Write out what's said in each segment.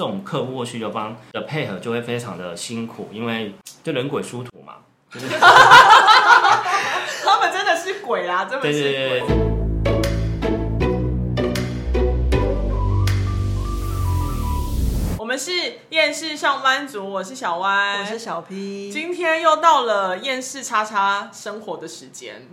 这种客户或需求方的配合就会非常的辛苦，因为 就人鬼殊途嘛。就是、他们真的是鬼啊，真的是鬼。对对对对我们是厌世上班族，我是小歪，我是小 P。今天又到了厌世叉叉生活的时间，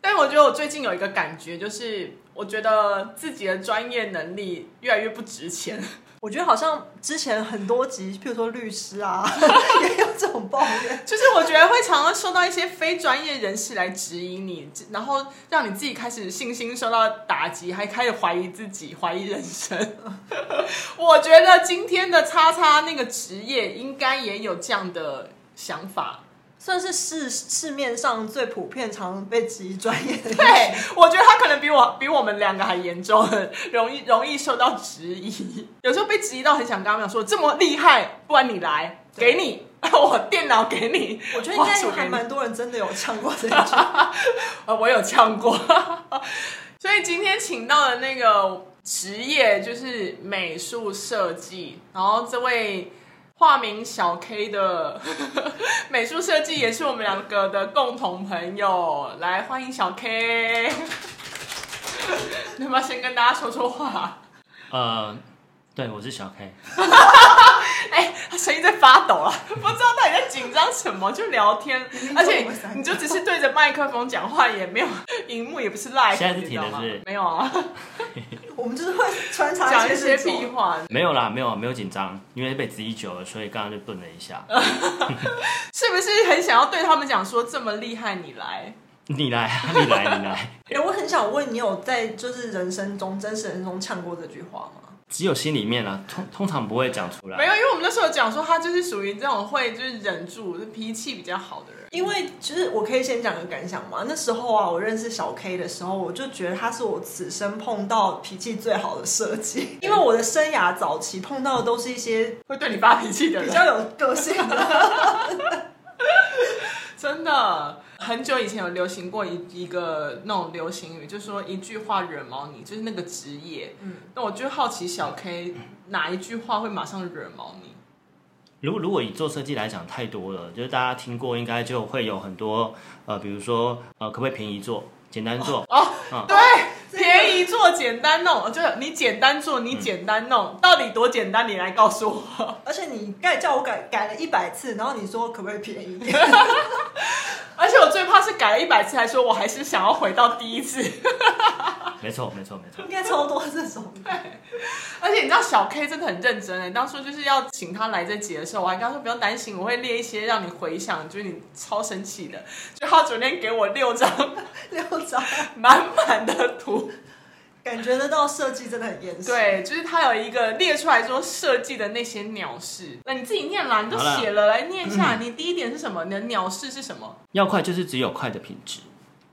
但我觉得我最近有一个感觉，就是我觉得自己的专业能力越来越不值钱。我觉得好像之前很多集，譬如说律师啊，也有这种抱怨。就是我觉得会常常受到一些非专业人士来质疑你，然后让你自己开始信心受到打击，还开始怀疑自己、怀疑人生。我觉得今天的叉叉那个职业应该也有这样的想法。算是市市面上最普遍、常被质疑专业的。对，我觉得他可能比我比我们两个还严重，很容易容易受到质疑。有时候被质疑到很想跟他们说：“这么厉害，不然你来，给你 我电脑给你。”我觉得应该还蛮多人真的有唱过这一句。我有唱过。所以今天请到的那个职业就是美术设计，然后这位。化名小 K 的 美术设计也是我们两个的共同朋友，来欢迎小 K。要不要先跟大家说说话？呃，对，我是小 K。哎，他声音在发抖啊，不知道到底在紧张什么，就聊天，而且你就只是对着麦克风讲话，也没有荧幕，也不是 live，现在是停的是？没有啊。我们就是会穿插讲一些屁话，没有啦，没有，没有紧张，因为被质疑久了，所以刚刚就顿了一下。是不是很想要对他们讲说这么厉害？你来，你来，你来，你来。哎，我很想问你，有在就是人生中真实人生中唱过这句话吗？只有心里面啊，通通常不会讲出来。没有，因为我们那时候讲说他就是属于这种会就是忍住，脾气比较好的人。因为其实我可以先讲个感想嘛。那时候啊，我认识小 K 的时候，我就觉得他是我此生碰到脾气最好的设计。因为我的生涯早期碰到的都是一些会对你发脾气的人，比较有个性的。真的，很久以前有流行过一一个那种流行语，就是说一句话惹毛你，就是那个职业。嗯，那我就好奇小 K 哪一句话会马上惹毛你？如果如果以做设计来讲，太多了，就是大家听过，应该就会有很多呃，比如说呃，可不可以便宜做，简单做？哦，哦嗯、对，便宜做，简单弄，就是你简单做，你简单弄，嗯、到底多简单？你来告诉我。而且你改叫我改改了一百次，然后你说可不可以便宜一点？而且我最怕是改了一百次，还说我还是想要回到第一次。没错，没错，没错，应该超多这种。对，而且你知道小 K 真的很认真哎，当初就是要请他来这集的时候，我还跟他说不用担心，我会列一些让你回想，就是你超生气的。就他昨天给我六张，六张满满的图，感觉得到设计真的很严肃。对，就是他有一个列出来说设计的那些鸟事，那你自己念啦，你都写了，来念一下。你第一点是什么？你的鸟事是什么？要快就是只有快的品质，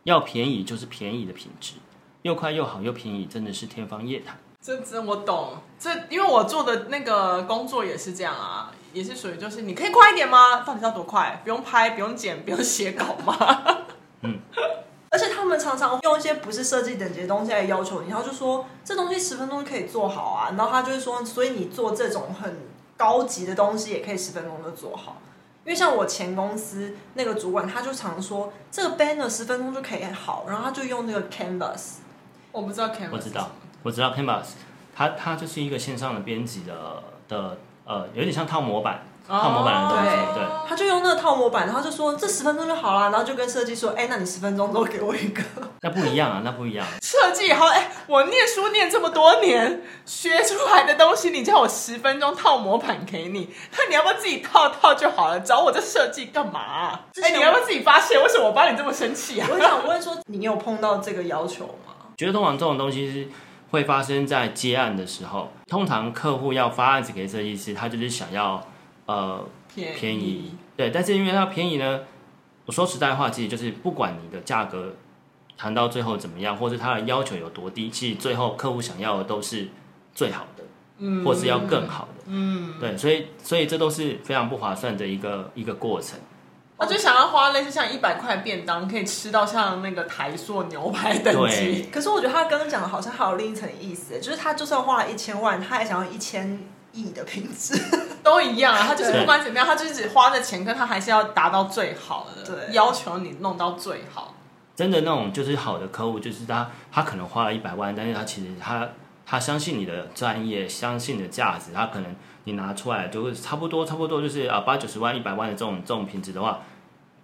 要便宜就是便宜的品质。又快又好又便宜，真的是天方夜谭。这这我懂，这因为我做的那个工作也是这样啊，也是属于就是你可以快一点吗？到底要多快？不用拍，不用剪，不用写稿吗？嗯。们常常用一些不是设计等级的东西来要求你，然后就说这东西十分钟可以做好啊，然后他就会说，所以你做这种很高级的东西也可以十分钟就做好。因为像我前公司那个主管，他就常说这个 banner 十分钟就可以好，然后他就用那个 canvas。我不知道 Canvas，我知道，我知道 Canvas，它它就是一个线上的编辑的的呃，有点像套模板，套模板的东西，哦、对，他就用那个套模板，然后就说这十分钟就好了，然后就跟设计说，哎，那你十分钟都给我一个，那不一样啊，那不一样。设计好，哎，我念书念这么多年，学出来的东西，你叫我十分钟套模板给你，那你要不要自己套套就好了？找我这设计干嘛、啊？哎，你要不要自己发现？为什么我把你这么生气啊？我想问说，你有碰到这个要求吗？觉得通常这种东西是会发生在接案的时候。通常客户要发案子给设计师，他就是想要呃便宜，便宜，对。但是因为它便宜呢，我说实在话，其实就是不管你的价格谈到最后怎么样，或是他的要求有多低，其实最后客户想要的都是最好的，嗯，或是要更好的，嗯，对。所以所以这都是非常不划算的一个一个过程。我就想要花类似像一百块便当，可以吃到像那个台塑牛排等级。可是我觉得他刚刚讲的好像还有另一层意思，就是他就算花了一千万，他还想要一千亿的品质，都一样啊。他就是不管怎么样，他就是只花的钱，跟他还是要达到最好的，对，要求你弄到最好。真的那种就是好的客户，就是他他可能花了一百万，但是他其实他他相信你的专业，相信你的价值，他可能你拿出来就会差不多差不多就是啊八九十万一百万的这种这种品质的话，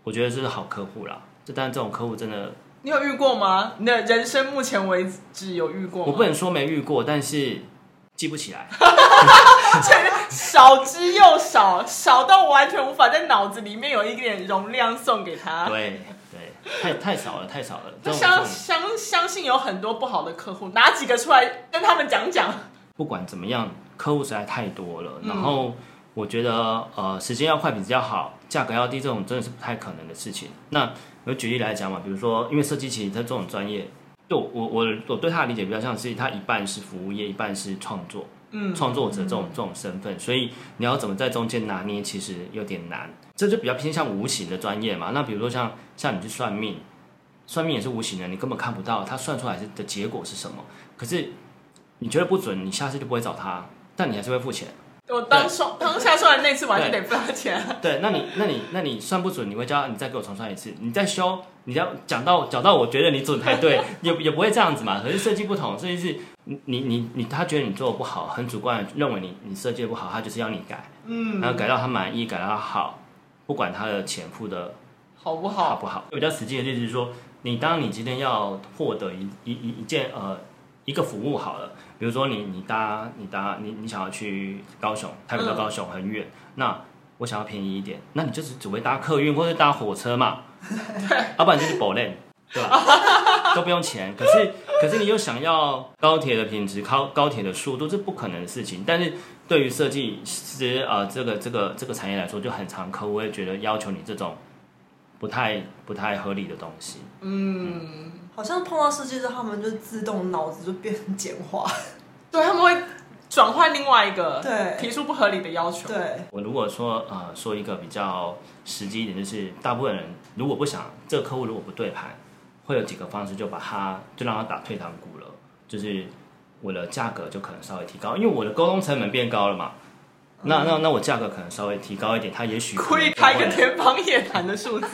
我觉得这是好客户啦。这但这种客户真的，你有遇过吗？你的人生目前为止有遇过吗？我不能说没遇过，但是记不起来。少之又少，少到完全无法在脑子里面有一点容量送给他。对对，太太少了，太少了。就相相相信有很多不好的客户，拿几个出来跟他们讲讲。不管怎么样，客户实在太多了。然后我觉得，呃，时间要快，品质要好，价格要低，这种真的是不太可能的事情。那我举例来讲嘛，比如说，因为设计其实它这种专业，就我我我对他的理解比较像是，它一半是服务业，一半是创作。嗯，创作者这种这种身份，所以你要怎么在中间拿捏，其实有点难。这就比较偏向无形的专业嘛。那比如说像像你去算命，算命也是无形的，你根本看不到他算出来的结果是什么。可是你觉得不准，你下次就不会找他，但你还是会付钱。我当算当下算的那次，完全得付他钱。对，那你那你那你算不准，你会叫你再给我重算一次，你再修，你要讲到讲到我觉得你准才对，也也不会这样子嘛。可是设计不同，设计是你你你你他觉得你做的不好，很主观认为你你设计的不好，他就是要你改，嗯，然后改到他满意，改到他好，不管他的钱付的好不好，好不好。比较实际的例子是说，你当你今天要获得一一一一件呃。一个服务好了，比如说你你搭你搭你你想要去高雄，台北到高雄很远，嗯、那我想要便宜一点，那你就是只会搭客运或者搭火车嘛，对，要不然就是驳连，对吧？都不用钱，可是可是你又想要高铁的品质，高高铁的速度，这不可能的事情。但是对于设计师呃这个这个这个产业来说，就很常客户会觉得要求你这种不太不太合理的东西，嗯。嗯好像碰到设计师，他们就自动脑子就变成简化，对，他们会转换另外一个，对，提出不合理的要求。对，我如果说呃说一个比较实际一点，就是大部分人如果不想这个客户如果不对盘，会有几个方式就把他就让他打退堂鼓了，就是我的价格就可能稍微提高，因为我的沟通成本变高了嘛。那那那我价格可能稍微提高一点，他也许可以开个天方夜谭的数字，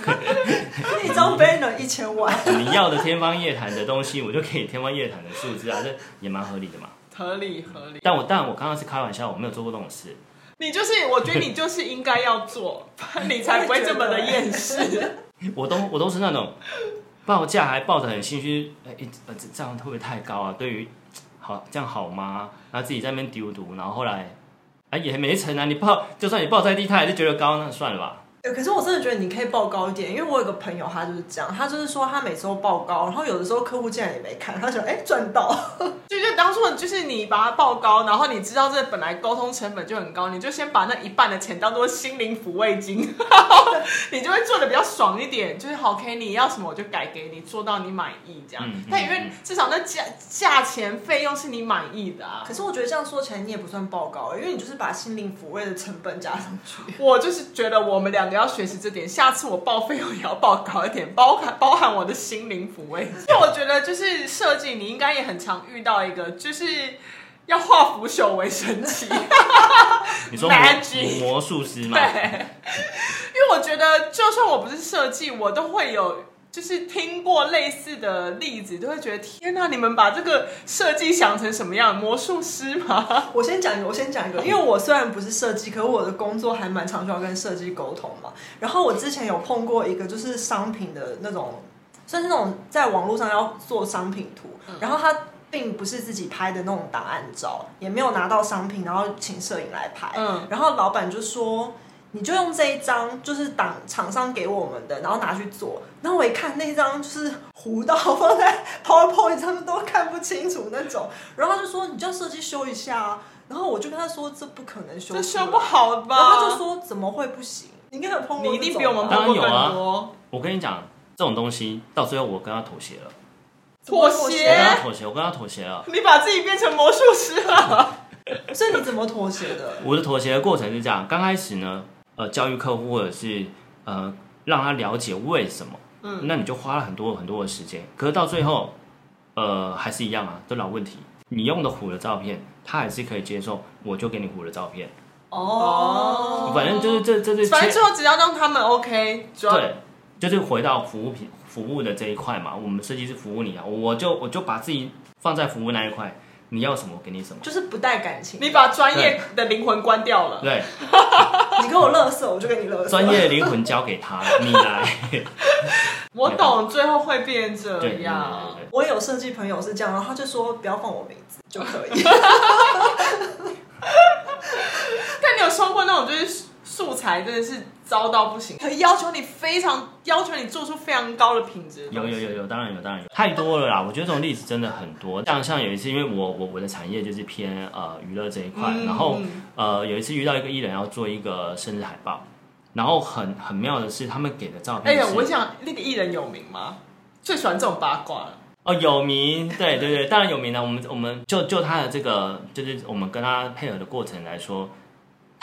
一张 banner 一千万。你要的天方夜谭的东西，我就给你天方夜谭的数字啊，这也蛮合理的嘛。合理合理。但我但我刚刚是开玩笑，我没有做过这种事。你就是，我觉得你就是应该要做，你才不会这么的厌世。我都我都是那种报价还报得很心虚，哎，呃，这样会不会太高啊？对于好这样好吗？然后自己在那边丢毒，然后后来。哎，也没成啊！你报，就算你报再低，他还是觉得高，那算了吧。可是我真的觉得你可以报高一点，因为我有个朋友，他就是这样，他就是说他每次都报高，然后有的时候客户竟然也没看，他说哎赚到，就就当初就是你把它报高，然后你知道这本来沟通成本就很高，你就先把那一半的钱当做心灵抚慰金，你就会做的比较爽一点，就是好，OK，你要什么我就改给你，做到你满意这样。嗯、但因为至少那价价钱费用是你满意的啊。可是我觉得这样说起来你也不算报高，因为你就是把心灵抚慰的成本加上去。我就是觉得我们两个。要学习这点，下次我报费用也要报高一点，包含包含我的心灵抚慰。因为我觉得就是设计，你应该也很常遇到一个，就是要化腐朽为神奇。你说魔魔术师吗？对，因为我觉得就算我不是设计，我都会有。就是听过类似的例子，都会觉得天哪！你们把这个设计想成什么样？魔术师吗？我先讲一个，我先讲一个，因为我虽然不是设计，可是我的工作还蛮常需要跟设计沟通嘛。然后我之前有碰过一个，就是商品的那种，算是那种在网络上要做商品图，然后他并不是自己拍的那种档案照，也没有拿到商品，然后请摄影来拍。嗯，然后老板就说。你就用这一张，就是档厂商给我们的，然后拿去做。然后我一看那一张，就是糊到 放在 PowerPoint 上面都看不清楚那种。然后他就说：“你叫设计修一下啊。”然后我就跟他说：“这不可能修，这修不好吧？”然后他就说：“怎么会不行？你应该有碰过。”你一定比我们碰过更多。当然有啊。我跟你讲，这种东西到最后我跟他妥协了。妥协？我跟他妥协，我跟他妥协了。你把自己变成魔术师了？所以你怎么妥协的？我的妥协的过程是这样：刚开始呢。呃，教育客户或者是呃，让他了解为什么，嗯，那你就花了很多很多的时间，可是到最后，呃，还是一样啊，这老问题。你用的虎的照片他还是可以接受，我就给你虎的照片。哦，反正就是这这是，反正最后只要让他们 OK，对，就是回到服务品服务的这一块嘛。我们设计师服务你啊，我就我就把自己放在服务那一块，你要什么我给你什么，就是不带感情。你把专业的灵魂关掉了，对，你给我乐色，我就给你乐色。专业的灵魂交给他，你来。我懂，最后会变这样。我有设计朋友是这样，然后他就说不要放我名字就可以。但你有收过那种就是素材真的是糟到不行，可以要求你非常要求你做出非常高的品质的。有有有有，当然有当然有，太多了啦！我觉得这种例子真的很多。像像有一次，因为我我我的产业就是偏呃娱乐这一块，嗯、然后呃有一次遇到一个艺人要做一个生日海报，然后很很妙的是他们给的照片。哎呀，我想那个艺人有名吗？最喜欢这种八卦了。哦，有名，对对对，当然有名了。我们我们就就他的这个，就是我们跟他配合的过程来说，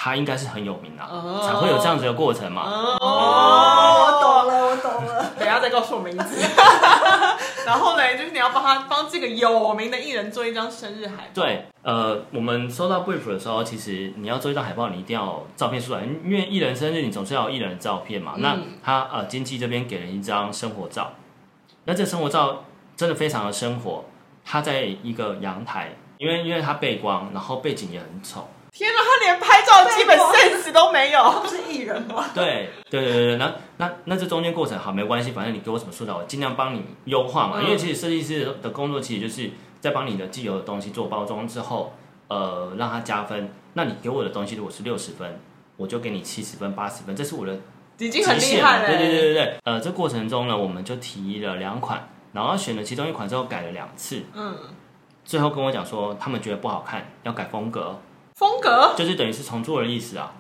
他应该是很有名的，oh. 才会有这样子的过程嘛。哦、oh. oh.，我懂了，我懂了。等一下再告诉我名字。然后呢，就是你要帮他帮这个有名的艺人做一张生日海报。对，呃，我们收到 brief 的时候，其实你要做一张海报，你一定要照片出来，因为艺人生日，你总是要有艺人的照片嘛。嗯、那他呃，经纪这边给了一张生活照，那这生活照。真的非常的生活，他在一个阳台，因为因为他背光，然后背景也很丑。天哪，他连拍照的基本 sense 都没有，他不是艺人吗？对对对对，那那那这中间过程好没关系，反正你给我什么素材，我尽量帮你优化嘛。嗯、因为其实设计师的工作其实就是在帮你的既有的东西做包装之后，呃，让它加分。那你给我的东西如果是六十分，我就给你七十分、八十分，这是我的已经很厉害了。对对对对对，呃，这过程中呢，我们就提了两款。然后选了其中一款之后改了两次，嗯，最后跟我讲说他们觉得不好看，要改风格。风格就是等于是重做的意思啊。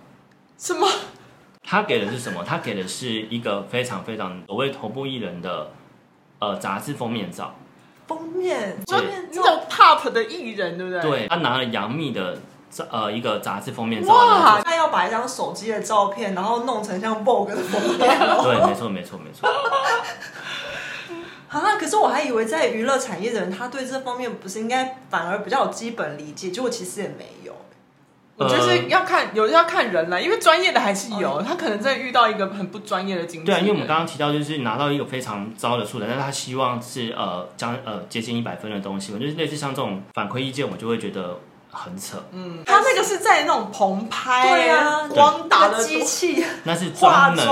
什么？他给的是什么？他给的是一个非常非常所谓头部艺人的呃杂志封面照。封面，封面这种 pop 的艺人，对不对？对，他拿了杨幂的呃一个杂志封面照。哇，他要把一张手机的照片，然后弄成像 Vogue 的封面。对，没错，没错，没错。啊！可是我还以为在娱乐产业的人，他对这方面不是应该反而比较有基本理解，结果其实也没有。我就是要看，有的要看人了，因为专业的还是有，他可能真的遇到一个很不专业的经纪。对啊，因为我们刚刚提到，就是拿到一个非常糟的素材，但是他希望是呃将呃接近一百分的东西，我就是类似像这种反馈意见，我就会觉得很扯。嗯，他那个是在那种棚拍，对啊，光打的机器，那是专门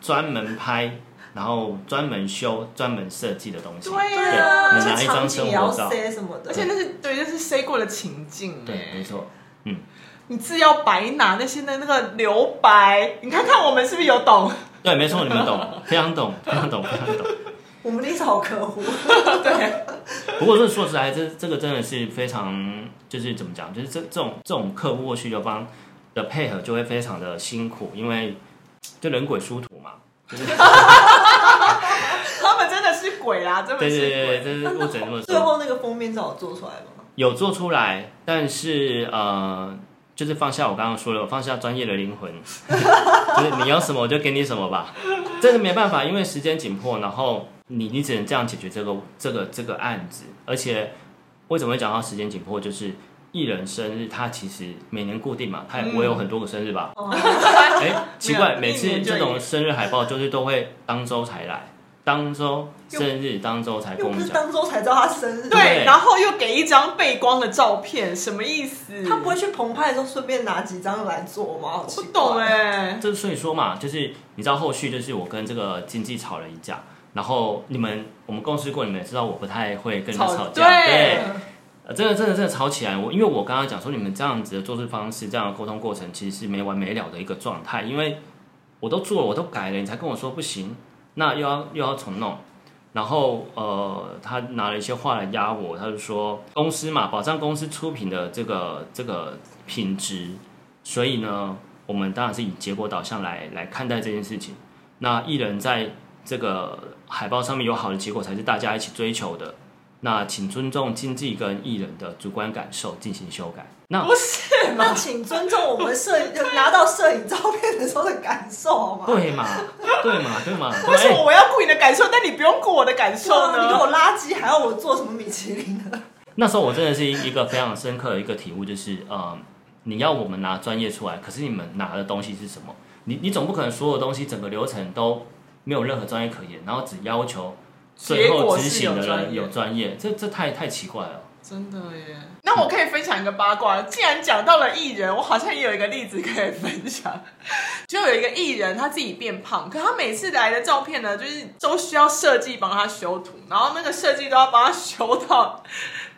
专门拍。然后专门修、专门设计的东西，对啊，你拿一张生活照，什么的，而且那是对，就是塞过的情境，对，没错，嗯，你字要白拿，那些的那个留白，你看看我们是不是有懂？对，没错，你们懂，非常懂，非常懂，非常懂。我们的好客户，对。不过说说实在，这这个真的是非常，就是怎么讲，就是这这种这种客户或需求方的配合就会非常的辛苦，因为就人鬼殊途嘛。他们真的是鬼啊！真的是鬼。对对对，我只能这么说。最后那个封面照有做出来吗？有做出来，但是呃，就是放下我刚刚说的，我放下专业的灵魂，就是你要什么我就给你什么吧。真的没办法，因为时间紧迫，然后你你只能这样解决这个这个这个案子。而且为什么会讲到时间紧迫？就是。艺人生日，他其实每年固定嘛，他也不会有很多个生日吧？哎、嗯，奇怪，每次这种生日海报就是都会当周才来，当周生日当周才跟我们讲，又不是当周才知道他生日，对，然后又给一张背光的照片，什么意思？他不会去澎湃的时候顺便拿几张来做吗？不懂哎，这所以说嘛，就是你知道后续就是我跟这个经纪吵了一架，然后你们我们共事过，你们也知道我不太会跟人吵架，吵对。对呃，真的，真的，真的吵起来。我因为我刚刚讲说，你们这样子的做事方式，这样的沟通过程，其实是没完没了的一个状态。因为我都做了，我都改了，你才跟我说不行，那又要又要重弄。然后呃，他拿了一些话来压我，他就说公司嘛，保障公司出品的这个这个品质，所以呢，我们当然是以结果导向来来看待这件事情。那艺人在这个海报上面有好的结果，才是大家一起追求的。那请尊重经纪跟艺人的主观感受进行修改。那不是吗？那请尊重我们摄影拿到摄影照片的时候的感受好吗？对嘛？对嘛？对嘛？为什么我要顾你的感受，但你不用顾我的感受呢？你给我垃圾，还要我做什么米其林呢？那时候我真的是一个非常深刻的一个体悟，就是呃，你要我们拿专业出来，可是你们拿的东西是什么？你你总不可能所有东西整个流程都没有任何专业可言，然后只要求最后执行的人有专业，这这太太奇怪了。真的耶！那我可以分享一个八卦，既然讲到了艺人，我好像也有一个例子可以分享。就有一个艺人，他自己变胖，可他每次来的照片呢，就是都需要设计帮他修图，然后那个设计都要帮他修到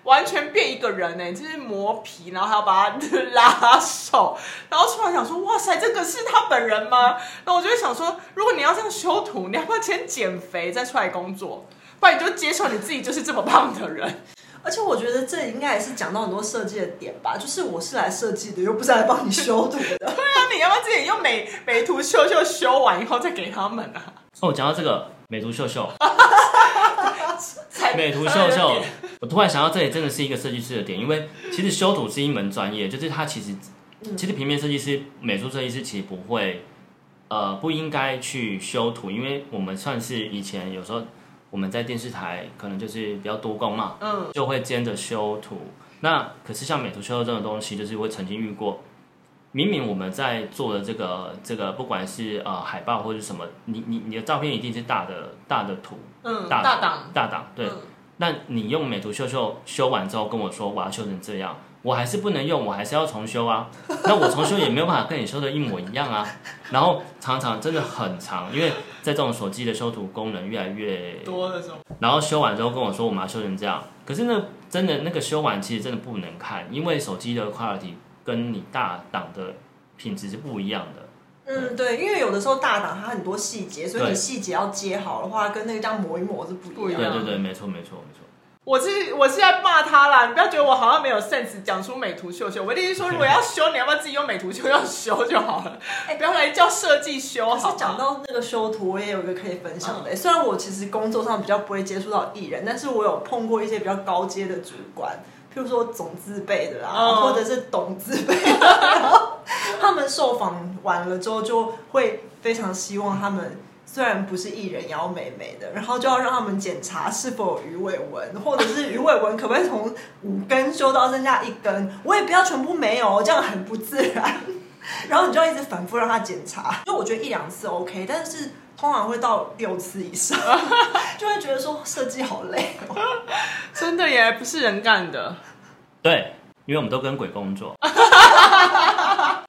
完全变一个人呢，就是磨皮，然后还要把他 拉手，然后突然想说，哇塞，这个是他本人吗？那我就会想说，如果你要这样修图，你要不要先减肥再出来工作？不然你就接受你自己就是这么胖的人。而且我觉得这应该也是讲到很多设计的点吧，就是我是来设计的，又不是来帮你修图的。对啊，你要不要自己用美美图秀秀修完以后再给他们啊？哦，讲到这个美图秀秀，美图秀秀，我突然想到这里真的是一个设计师的点，因为其实修图是一门专业，就是他其实其实平面设计师、美术设计师其实不会，呃，不应该去修图，因为我们算是以前有时候。我们在电视台可能就是比较多工嘛，嗯，就会兼着修图。那可是像美图秀秀这种东西，就是会曾经遇过，明明我们在做的这个这个，不管是呃海报或者什么，你你你的照片一定是大的大的图，嗯，大档大档，对。嗯、那你用美图秀秀修完之后跟我说我要修成这样。我还是不能用，我还是要重修啊。那我重修也没有办法跟你修的一模一样啊。然后常常真的很长，因为在这种手机的修图功能越来越多的时候，然后修完之后跟我说我们要修成这样，可是呢，真的那个修完其实真的不能看，因为手机的 quality 跟你大档的品质是不一样的。嗯，对，因为有的时候大档它很多细节，所以你细节要接好的话，跟那个这样磨一磨是不一样的。对对对，没错没错没错。我是我是在骂他啦，你不要觉得我好像没有 sense 讲出美图秀秀。我的意思说，如果要修，你要不要自己用美图秀秀修就好了？哎，不要来叫设计修好。是讲到那个修图，我也有一个可以分享的。嗯、虽然我其实工作上比较不会接触到艺人，但是我有碰过一些比较高阶的主管，譬如说总字辈的啦，嗯、或者是董字辈的，然 后他们受访完了之后，就会非常希望他们。虽然不是艺人，也要美美的，然后就要让他们检查是否有鱼尾纹，或者是鱼尾纹可不可以从五根修到剩下一根，我也不要全部没有，这样很不自然。然后你就要一直反复让他检查，就我觉得一两次 OK，但是通常会到六次以上，就会觉得说设计好累的也不是人干的。对，因为我们都跟鬼工作，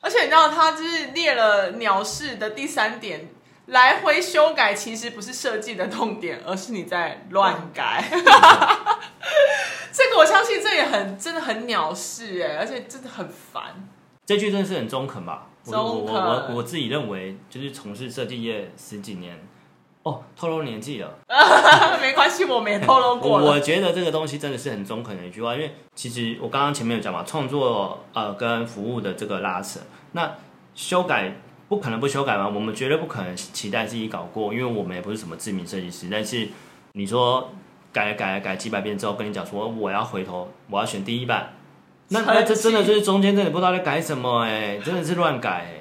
而且你知道他就是列了鸟事的第三点。来回修改其实不是设计的痛点，而是你在乱改。这个我相信这也很真的很鸟事哎，而且真的很烦。这句真的是很中肯吧？我我我我自己认为，就是从事设计业十几年，哦，透露年纪了。没关系，我们也透露过了。我觉得这个东西真的是很中肯的一句话，因为其实我刚刚前面有讲嘛，创作呃跟服务的这个拉扯，那修改。不可能不修改嘛？我们绝对不可能期待自己搞过，因为我们也不是什么知名设计师。但是你说改改改几百遍之后，跟你讲说我要回头，我要选第一版，那那这真的就是中间真的不知道在改什么哎、欸，真的是乱改、欸。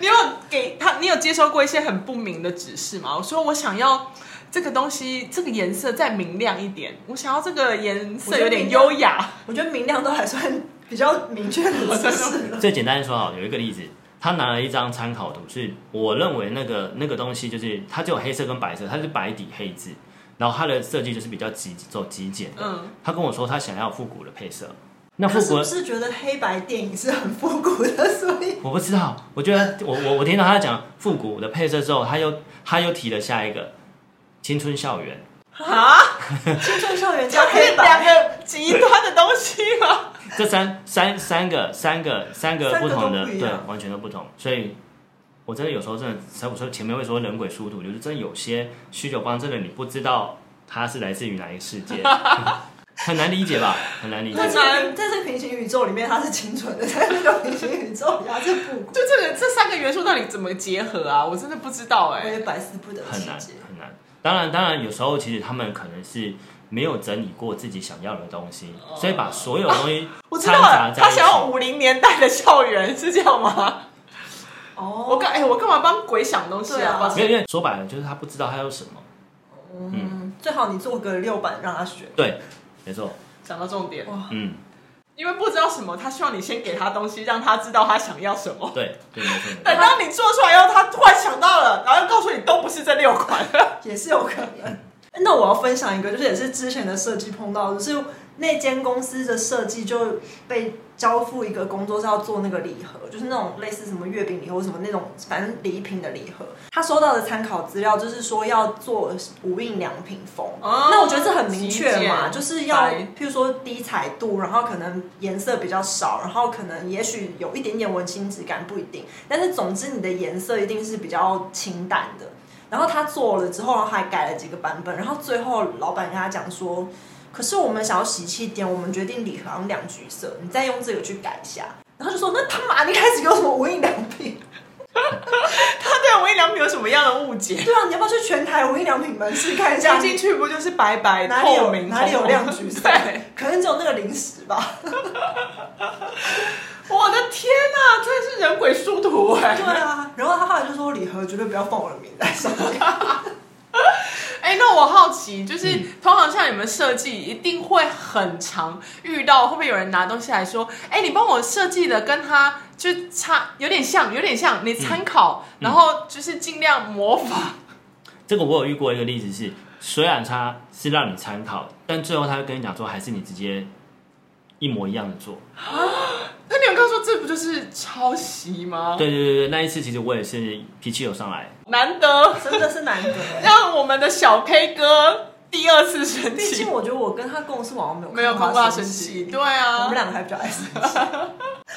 你有给他，你有接收过一些很不明的指示吗？我说我想要这个东西，这个颜色再明亮一点，我想要这个颜色有点优雅。我觉得明亮都还算比较明确的指示。最简单的说好，有一个例子。他拿了一张参考图，是我认为那个那个东西就是它只有黑色跟白色，它是白底黑字，然后它的设计就是比较极走极简的。嗯，他跟我说他想要复古的配色，那复古是不是觉得黑白电影是很复古的？所以我不知道，我觉得我我我听到他讲复古的配色之后，他又他又提了下一个青春校园啊，青春校园加黑白两个极端的东西吗？这三三三个三个三个不同的，对，完全都不同。所以，我真的有时候真的，才我说前面会说人鬼殊途，就是真的有些需求方真的你不知道它是来自于哪一个世界，很难理解吧？很难理解。在在这个平行宇宙里面，它是清纯的；在那个平行宇宙里，它是复古。就这个这三个元素到底怎么结合啊？我真的不知道哎、欸，我也百思不得其解。很难很难。当然当然，有时候其实他们可能是。没有整理过自己想要的东西，所以把所有东西掺杂在一起。啊、他想要五零年代的校园是这样吗？哦，我干哎，我干嘛帮鬼想东西啊？没有，因为说白了就是他不知道他要什么。嗯，嗯最好你做个六版让他选。对，没错。讲到重点，嗯，因为不知道什么，他希望你先给他东西，让他知道他想要什么。对对，没错。等到你做出来以后，他突然想到了，然后又告诉你都不是这六款，也是有可能。那我要分享一个，就是也是之前的设计碰到的，就是那间公司的设计就被交付一个工作是要做那个礼盒，就是那种类似什么月饼礼盒什么那种，反正礼品的礼盒。他收到的参考资料就是说要做无印良品风，哦、那我觉得这很明确嘛，就是要譬如说低彩度，然后可能颜色比较少，然后可能也许有一点点文青质感，不一定。但是总之你的颜色一定是比较清淡的。然后他做了之后，还改了几个版本。然后最后老板跟他讲说：“可是我们想要喜气一点，我们决定礼盒两橘色，你再用这个去改一下。”然后就说：“那他妈，你开始有什么无印良品？他对无印良品有什么样的误解？对啊，你要不要去全台无印良品门市看一下？进去不就是白白哪里有哪里有亮橘色？可能只有那个零食吧。”我的天哪，真的是人鬼殊途哎！对啊，然后他后来就说礼盒绝对不要放我的名在上面。哎、欸，那我好奇，就是、嗯、通常像你们设计，一定会很常遇到，会不会有人拿东西来说，哎、欸，你帮我设计的跟他就差有点像，有点像，你参考，嗯、然后就是尽量模仿。这个我有遇过一个例子是，虽然他是让你参考，但最后他会跟你讲说，还是你直接一模一样的做。那你们刚说这不就是抄袭吗？对对对对，那一次其实我也是脾气有上来，难得，真的是难得，让我们的小 K 哥第二次生气。毕竟我觉得我跟他共事往往没有没有看过他生气，对啊，我们两个还比较爱生气。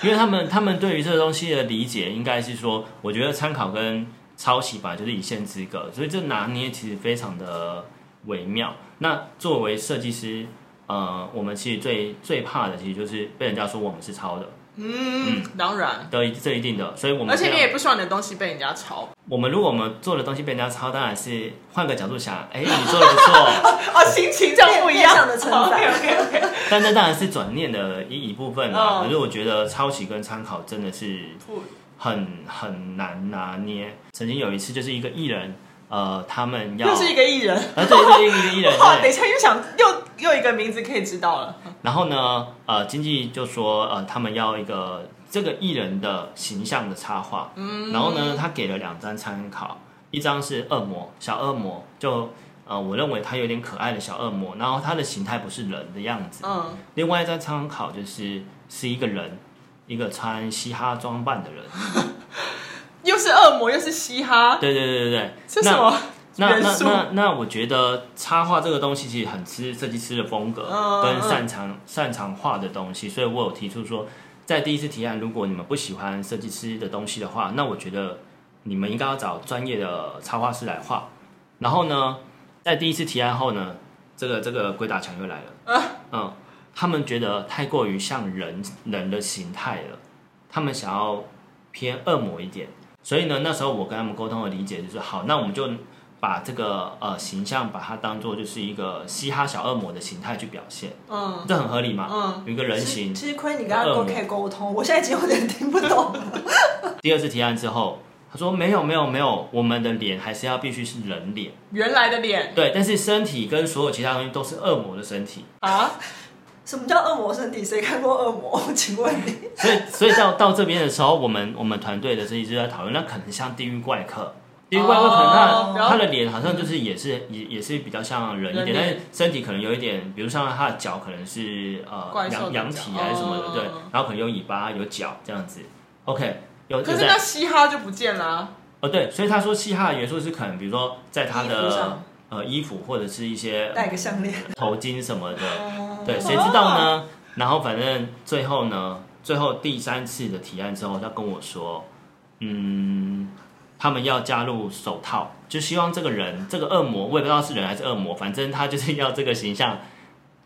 因为他们他们对于这个东西的理解，应该是说，我觉得参考跟抄袭吧，就是一线之隔，所以这拿捏其实非常的微妙。那作为设计师，呃，我们其实最最怕的，其实就是被人家说我们是抄的。嗯，当然，对，这一定的，所以我们而且你也不希望你的东西被人家抄。我们如果我们做的东西被人家抄，当然是换个角度想，哎，你做的不错，哦，心情就不一样的称赞。OK OK OK。但这当然是转念的一一部分啊。可是我觉得抄袭跟参考真的是很很难拿捏。曾经有一次，就是一个艺人，呃，他们要又是一个艺人，啊，对对，一个艺人。哇，等一下又想又。又一个名字可以知道了。然后呢，呃，经纪就说，呃，他们要一个这个艺人的形象的插画。嗯。然后呢，他给了两张参考，一张是恶魔，小恶魔，就呃，我认为他有点可爱的小恶魔，然后他的形态不是人的样子。嗯。另外一张参考就是是一个人，一个穿嘻哈装扮的人。又是恶魔，又是嘻哈。对对对对对。是什么？那那那那，我觉得插画这个东西其实很吃设计师的风格跟擅长擅长画的东西，所以我有提出说，在第一次提案，如果你们不喜欢设计师的东西的话，那我觉得你们应该要找专业的插画师来画。然后呢，在第一次提案后呢，这个这个鬼打墙又来了，嗯，他们觉得太过于像人人的形态了，他们想要偏恶魔一点，所以呢，那时候我跟他们沟通的理解就是，好，那我们就。把这个呃形象，把它当做就是一个嘻哈小恶魔的形态去表现，嗯，这很合理嘛，嗯，有一个人形。其实亏你跟他都可以沟通，我现在已经有点听不懂了。第二次提案之后，他说没有没有没有，我们的脸还是要必须是人脸，原来的脸。对，但是身体跟所有其他东西都是恶魔的身体啊？什么叫恶魔身体？谁看过恶魔？请问你？所以所以到到这边的时候，我们我们团队的设计师在讨论，那可能像地狱怪客。因为怪客可能他他的脸好像就是也是也也是比较像人一点，但是身体可能有一点，比如像他的脚可能是呃羊羊体还是什么的，对，然后可能有尾巴有脚这样子。OK，有可是那嘻哈就不见了。哦，对，所以他说嘻哈的元素是可能比如说在他的呃衣服或者是一些戴个项链、头巾什么的，对，谁知道呢？然后反正最后呢，最后第三次的提案之后，他跟我说，嗯。他们要加入手套，就希望这个人，这个恶魔，我也不知道是人还是恶魔，反正他就是要这个形象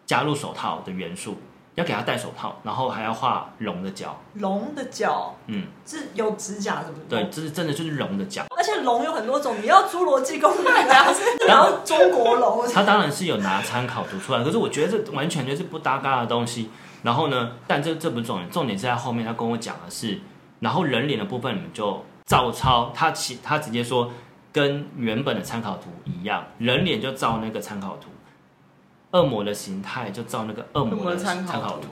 加入手套的元素，要给他戴手套，然后还要画龙的脚。龙的脚，嗯，是有指甲，是不是？对，这是真的就是龙的脚。而且龙有很多种，你要侏罗纪公园啊然后中国龙？他当然是有拿参考图出来，可是我觉得这完全就是不搭嘎的东西。然后呢，但这这不是重点，重点是在后面他跟我讲的是，然后人脸的部分你们就。照抄他，其他直接说跟原本的参考图一样，人脸就照那个参考图。恶魔的形态就照那个恶魔的参考图。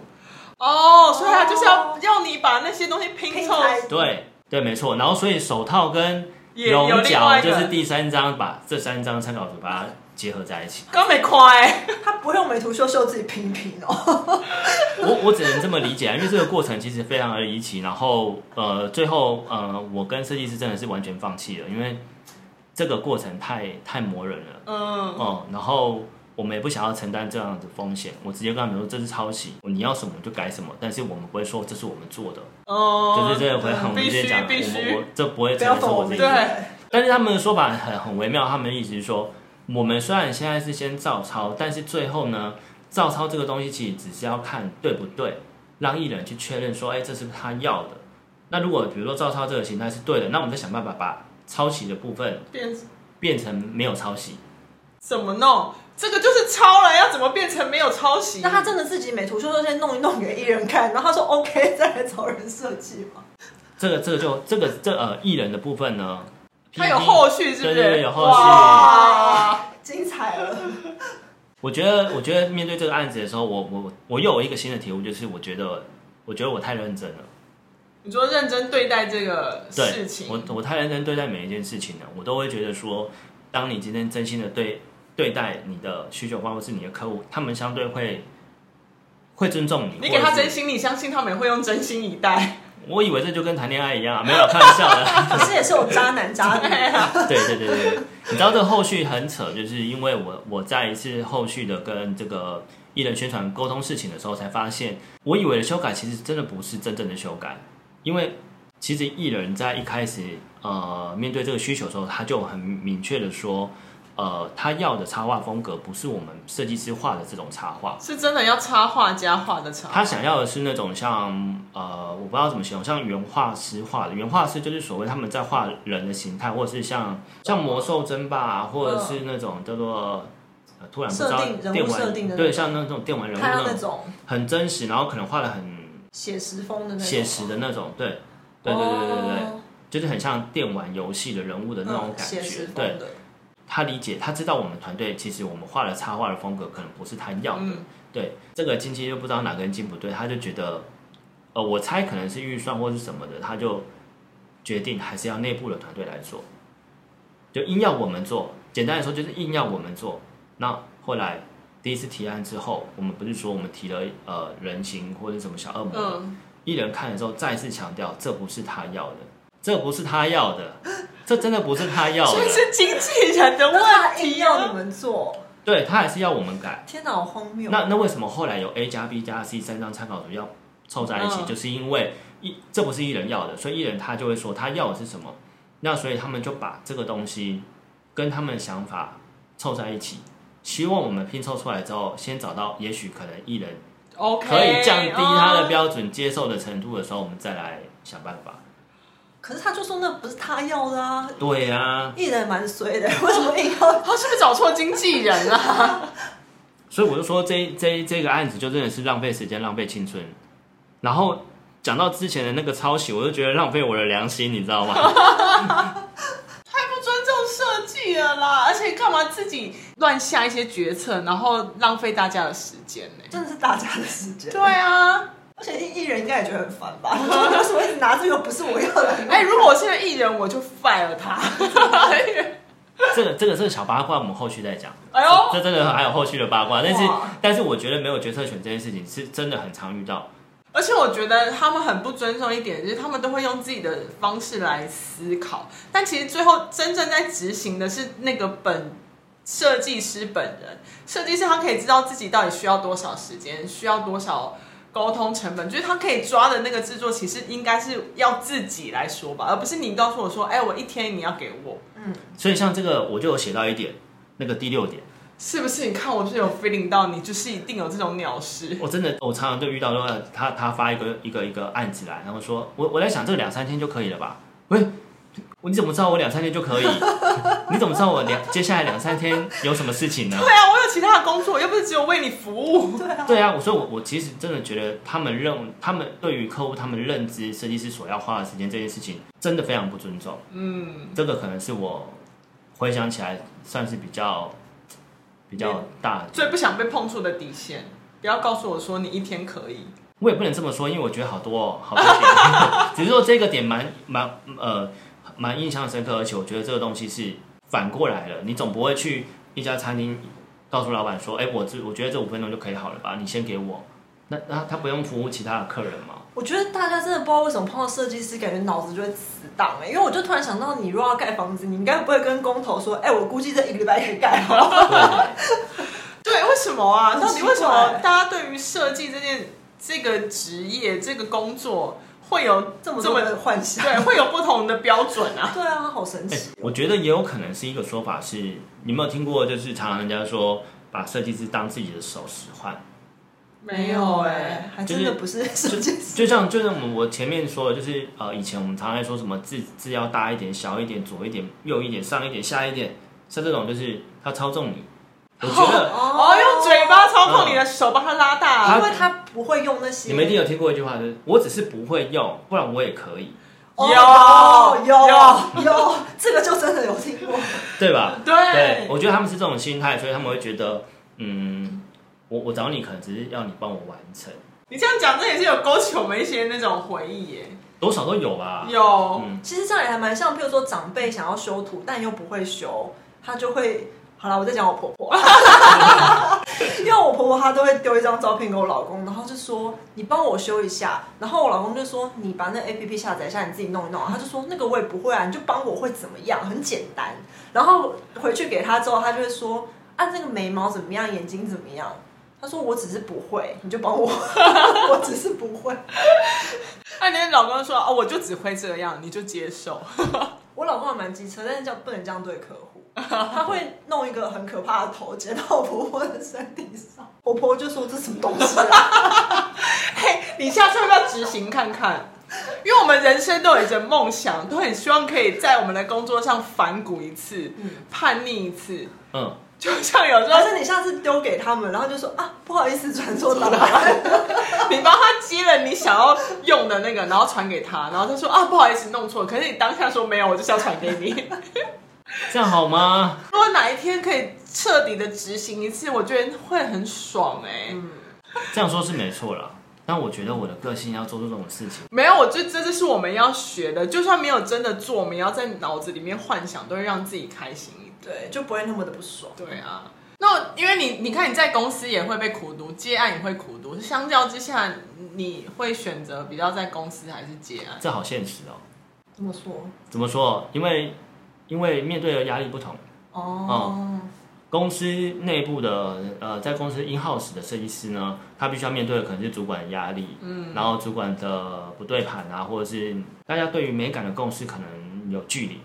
哦，所以他就是要要你把那些东西拼凑。对对，没错。然后所以手套跟龙角就是第三张，把这三张参考图把它结合在一起。刚没夸，他不用美图秀秀自己拼拼哦。我我只能这么理解啊，因为这个过程其实非常的离奇。然后呃，最后呃，我跟设计师真的是完全放弃了，因为这个过程太太磨人了。嗯哦、嗯，然后。我们也不想要承担这样的风险，我直接跟他们说这是抄袭，你要什么就改什么，但是我们不会说这是我们做的，哦，就是这个会很直接讲，我们我这不会承认是我自己。对，但是他们的说法很很微妙，他们的意思是说，我们虽然现在是先照抄，但是最后呢，照抄这个东西其实只是要看对不对，让艺人去确认说，哎，这是他要的？那如果比如说照抄这个形态是对的，那我们再想办法把抄袭的部分变变成没有抄袭，怎么弄？这个就是抄了，要怎么变成没有抄袭？那他真的自己美图秀秀先弄一弄给艺人看，然后他说 OK，再来找人设计吗？这个这个就这个这呃艺人的部分呢，他有后续是不是？对对对，有后续，哇，精彩了！我觉得我觉得面对这个案子的时候，我我我又有一个新的体悟，就是我觉得我觉得我太认真了。你说认真对待这个事情，我我太认真对待每一件事情了，我都会觉得说，当你今天真心的对。对待你的需求方或是你的客户，他们相对会会尊重你。你给他真心，你相信他们也会用真心以待。我以为这就跟谈恋爱一样，啊没有 开玩笑的。可是也是我渣男渣女啊。对对对对，你知道这个后续很扯，就是因为我我在一次后续的跟这个艺人宣传沟通事情的时候，才发现我以为的修改其实真的不是真正的修改，因为其实艺人在一开始呃面对这个需求的时候，他就很明确的说。呃，他要的插画风格不是我们设计师画的这种插画，是真的要插画家画的插画。他想要的是那种像呃，我不知道怎么形容，像原画师画的。原画师就是所谓他们在画人的形态，或者是像像魔兽争霸、啊，或者是那种叫做、呃、突然不知道电玩，对，像那种电玩人物那种很真实，然后可能画的很写实风的那种，写实的那种，对，对对对对对对，哦、就是很像电玩游戏的人物的那种感觉，嗯、对。他理解，他知道我们团队其实我们画的插画的风格可能不是他要的，嗯、对这个经纪又不知道哪根筋不对，他就觉得，呃，我猜可能是预算或是什么的，他就决定还是要内部的团队来做，就硬要我们做，简单来说就是硬要我们做。那后来第一次提案之后，我们不是说我们提了呃人形或者什么小恶魔，嗯、艺人看了之后再次强调这不是他要的，这不是他要的。这真的不是他要的，是经纪人的问题，要你们做，对他还是要我们改。天哪，好荒谬！那那为什么后来有 A 加 B 加 C 三张参考图要凑在一起？嗯、就是因为一这不是艺人要的，所以艺人他就会说他要的是什么。那所以他们就把这个东西跟他们的想法凑在一起，希望我们拼凑出来之后，先找到也许可能艺人 OK 可以降低他的标准接受的程度的时候，我们再来想办法。可是他就说那不是他要的啊！对呀、啊，艺人蛮衰的，为什么硬要？他是不是找错经纪人啊？所以我就说这这这个案子就真的是浪费时间、浪费青春。然后讲到之前的那个抄袭，我就觉得浪费我的良心，你知道吗？太不尊重设计了啦！而且干嘛自己乱下一些决策，然后浪费大家的时间呢？真的是大家的时间。对啊。而且艺人应该也觉得很烦吧？为什么一直拿这个不是我要的？哎、欸，如果我现在艺人，我就 fire 了他。这个这个这个小八卦，我们后续再讲。哎呦，这真的还有后续的八卦，但是哇但是我觉得没有决策权这件事情是真的很常遇到。而且我觉得他们很不尊重一点，就是他们都会用自己的方式来思考，但其实最后真正在执行的是那个本设计师本人。设计师他可以知道自己到底需要多少时间，需要多少。沟通成本就是他可以抓的那个制作，其实应该是要自己来说吧，而不是你告诉我说，哎，我一天你要给我。嗯，所以像这个我就有写到一点，那个第六点，是不是？你看我是有 feeling 到你就是一定有这种鸟事。我真的，我常常就遇到说，他他发一个一个一个案子来，然后说我我在想这个两三天就可以了吧？喂。你怎么知道我两三天就可以？你怎么知道我两接下来两三天有什么事情呢？对啊，我有其他的工作，又不是只有为你服务。对啊，对啊，所以我我其实真的觉得他们认他们对于客户他们认知设计师所要花的时间这件事情，真的非常不尊重。嗯，这个可能是我回想起来算是比较比较大，最不想被碰触的底线。不要告诉我说你一天可以，我也不能这么说，因为我觉得好多、哦、好多点，只是说这个点蛮蛮呃蛮印象深刻，而且我觉得这个东西是反过来了，你总不会去一家餐厅告诉老板说，哎，我这我觉得这五分钟就可以好了吧，你先给我，那那他不用服务其他的客人吗？我觉得大家真的不知道为什么碰到设计师，感觉脑子就会死档哎，因为我就突然想到，你如果要盖房子，你应该不会跟工头说，哎，我估计这一个礼拜可以盖好。对，为什么啊？到底为什么大家对于设计这件这个职业这个工作会有这么这么的幻想？对，会有不同的标准啊？对啊，好神奇、哦。我觉得也有可能是一个说法是，你有没有听过？就是常常人家说，把设计师当自己的手使唤。没有哎、欸，还真的不是设计师。就，就像就像我们我前面说的，就是呃，以前我们常常说什么字字要大一点、小一点、左一点、右一点、上一点、下一点，像这种就是他操纵你。我觉得哦，用嘴巴操控你的手，帮他拉大，因为他不会用那些。你们一定有听过一句话，就是我只是不会用，不然我也可以。有有有有，这个就真的有听过，对吧？对，对，我觉得他们是这种心态，所以他们会觉得，嗯，我我找你可能只是要你帮我完成。你这样讲，这也是有勾起我们一些那种回忆耶，多少都有吧。有，嗯，其实这样也还蛮像，譬如说长辈想要修图，但又不会修，他就会。好了，我在讲我婆婆，因为我婆婆她都会丢一张照片给我老公，然后就说你帮我修一下，然后我老公就说你把那 APP 下载一下，你自己弄一弄，他就说那个我也不会啊，你就帮我会怎么样，很简单。然后回去给他之后，他就会说啊，那个眉毛怎么样，眼睛怎么样？他说我只是不会，你就帮我，我只是不会。那你的老公说哦，我就只会这样，你就接受。我老公还蛮机车，但是叫不能这样对客户。他会弄一个很可怕的头接到我婆婆的身体上，我婆婆就说这什么东西啊？嘿，你下次要不要执行看看？因为我们人生都有着梦想，都很希望可以在我们的工作上反骨一次，嗯、叛逆一次。嗯，就像有时候，是你下次丢给他们，然后就说啊，不好意思，传错档案。你帮他接了你想要用的那个，然后传给他，然后他说啊，不好意思，弄错。可是你当下说没有，我就是要传给你。这样好吗？如果哪一天可以彻底的执行一次，我觉得会很爽哎、欸。嗯，这样说是没错啦，但我觉得我的个性要做出这种事情，没有，我觉得这就是我们要学的。就算没有真的做，我们要在脑子里面幻想，都会让自己开心一点，对，就不会那么的不爽。对啊，那因为你，你看你在公司也会被苦读，接案也会苦读，相较之下，你会选择比较在公司还是接案？这好现实哦。怎么说？怎么说？因为。因为面对的压力不同哦、oh. 嗯，公司内部的呃，在公司 in house 的设计师呢，他必须要面对的可能是主管的压力，嗯，然后主管的不对盘啊，或者是大家对于美感的共识可能有距离，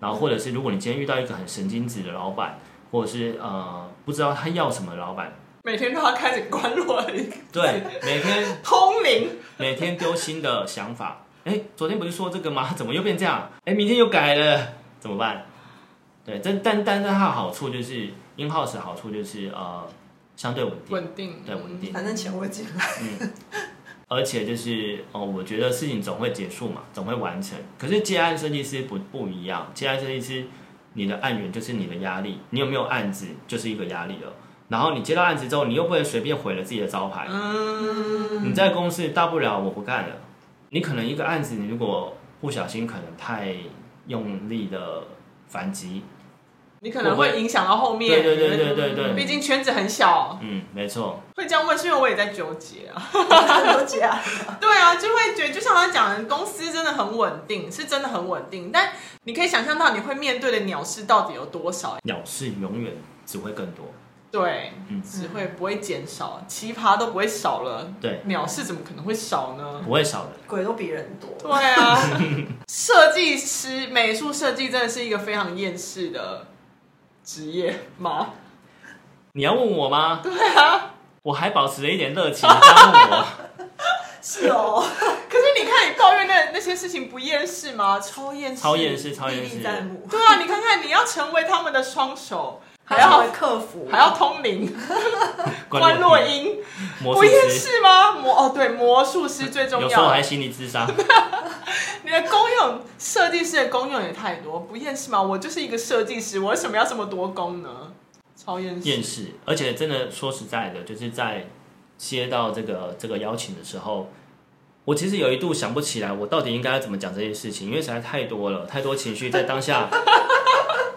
然后或者是如果你今天遇到一个很神经质的老板，或者是呃不知道他要什么的老板，每天都要开始关落一对，每天 通灵，每天丢新的想法，哎，昨天不是说这个吗？怎么又变这样？哎，明天又改了。怎么办？对，但但但是它的好处就是 in house 的好处就是呃相对稳定，稳定，对稳定，反正钱会进来。嗯，而且就是哦，我觉得事情总会结束嘛，总会完成。可是接案设计师不不一样，接案设计师你的案源就是你的压力，你有没有案子就是一个压力了。然后你接到案子之后，你又不能随便毁了自己的招牌。嗯，你在公司大不了我不干了，你可能一个案子你如果不小心可能太。用力的反击，你可能会影响到后面。对对对对对对，毕竟圈子很小。嗯，没错。会这样问是因为我也在纠结啊，纠结啊。对啊，就会觉得就像他讲的，公司真的很稳定，是真的很稳定。但你可以想象到你会面对的鸟事到底有多少？鸟事永远只会更多。对，嗯，只会不会减少，奇葩都不会少了。对，鸟事怎么可能会少呢？不会少的，鬼都比人多。对啊，设计师、美术设计真的是一个非常厌世的职业吗？你要问我吗？对啊，我还保持了一点热情。你要问我？是哦，可是你看，你抱怨那那些事情不厌世吗？超厌世，超厌世，超厌世。对啊，你看看，你要成为他们的双手。还要克服，还要通灵，观落阴，不厌世吗？魔哦，对，魔术师最重要。有时候还心理智商。你的功用，设计师的功用也太多，不厌世吗？我就是一个设计师，我为什么要这么多功呢？超厌厌世，而且真的说实在的，就是在接到这个这个邀请的时候，我其实有一度想不起来，我到底应该要怎么讲这件事情，因为实在太多了，太多情绪在当下。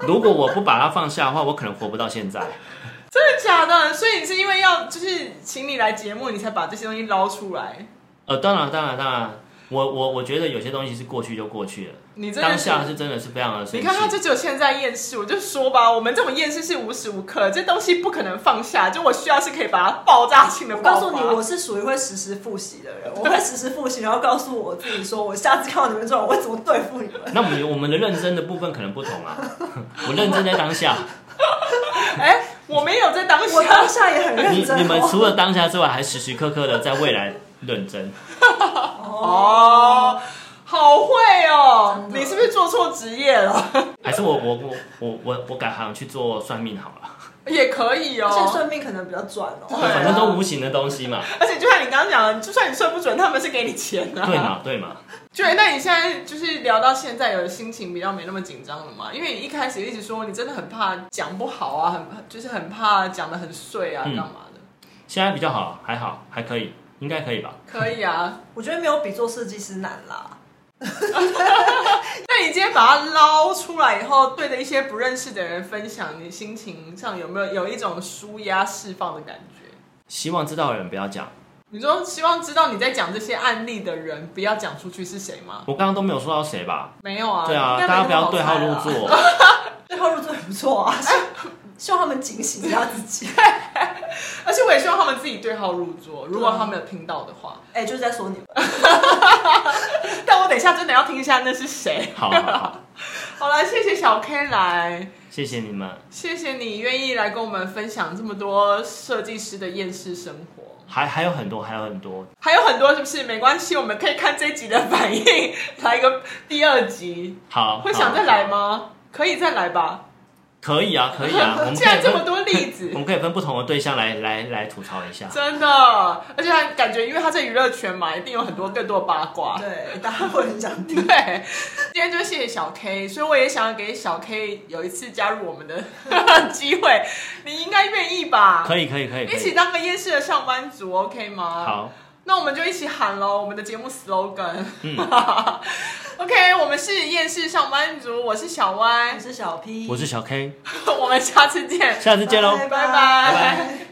如果我不把它放下的话，我可能活不到现在。真的假的？所以你是因为要就是请你来节目，你才把这些东西捞出来？呃，当然，当然，当然。我我我觉得有些东西是过去就过去了，你当下是真的是非常的生气。你看他就只有现在厌世，我就说吧，我们这种厌世是无时无刻，这东西不可能放下。就我需要是可以把它爆炸性的。我告诉你，我是属于会实时复习的人，我会实时复习，然后告诉我自己说，我下次看到你们这种，我会怎么对付你们。那我们我们的认真的部分可能不同啊，我认真在当下。哎、欸，我没有在当下，我当下也很认真。你你们除了当下之外，还时时刻刻的在未来认真。哦。好会哦！你是不是做错职业了？还是我我我我我我改行去做算命好了？也可以哦。而且算命可能比较赚哦。对，反正都无形的东西嘛。而且就像你刚刚讲的，就算你算不准，他们是给你钱的。对嘛对嘛。对，那你现在就是聊到现在，有心情比较没那么紧张了嘛？因为你一开始一直说你真的很怕讲不好啊，很就是很怕讲得很碎啊，干嘛的？现在比较好，还好，还可以，应该可以吧？可以啊，我觉得没有比做设计师难啦。那你今天把它捞出来以后，对着一些不认识的人分享，你心情上有没有有一种舒压释放的感觉？希望知道的人不要讲。你说希望知道你在讲这些案例的人不要讲出去是谁吗？我刚刚都没有说到谁吧？没有啊。对啊，大家不要对号入座。对号入座很不错啊。希望他们警醒一下自己，而且我也希望他们自己对号入座。如果他们有听到的话，哎、欸，就是在说你们。但我等一下真的要听一下那是谁。好，好，好，好了，谢谢小 K 来，谢谢你们，谢谢你愿意来跟我们分享这么多设计师的厌世生活。还还有很多，还有很多，还有很多，是不是？没关系，我们可以看这集的反应，来一个第二集。好，会想再来吗？可以再来吧。可以啊，可以啊。我们既然这么多例子，我们可以分不同的对象来来来吐槽一下。真的，而且他感觉，因为他在娱乐圈嘛，一定有很多更多的八卦。对，大家会很想听。对，今天就谢谢小 K，所以我也想要给小 K 有一次加入我们的机会。你应该愿意吧？可以，可以，可以，一起当个夜市的上班族，OK 吗？好。那我们就一起喊喽，我们的节目 slogan。嗯、OK，我们是厌世上班族，我是小 Y，我是小 P，我是小 K，我们下次见，下次见喽，拜拜。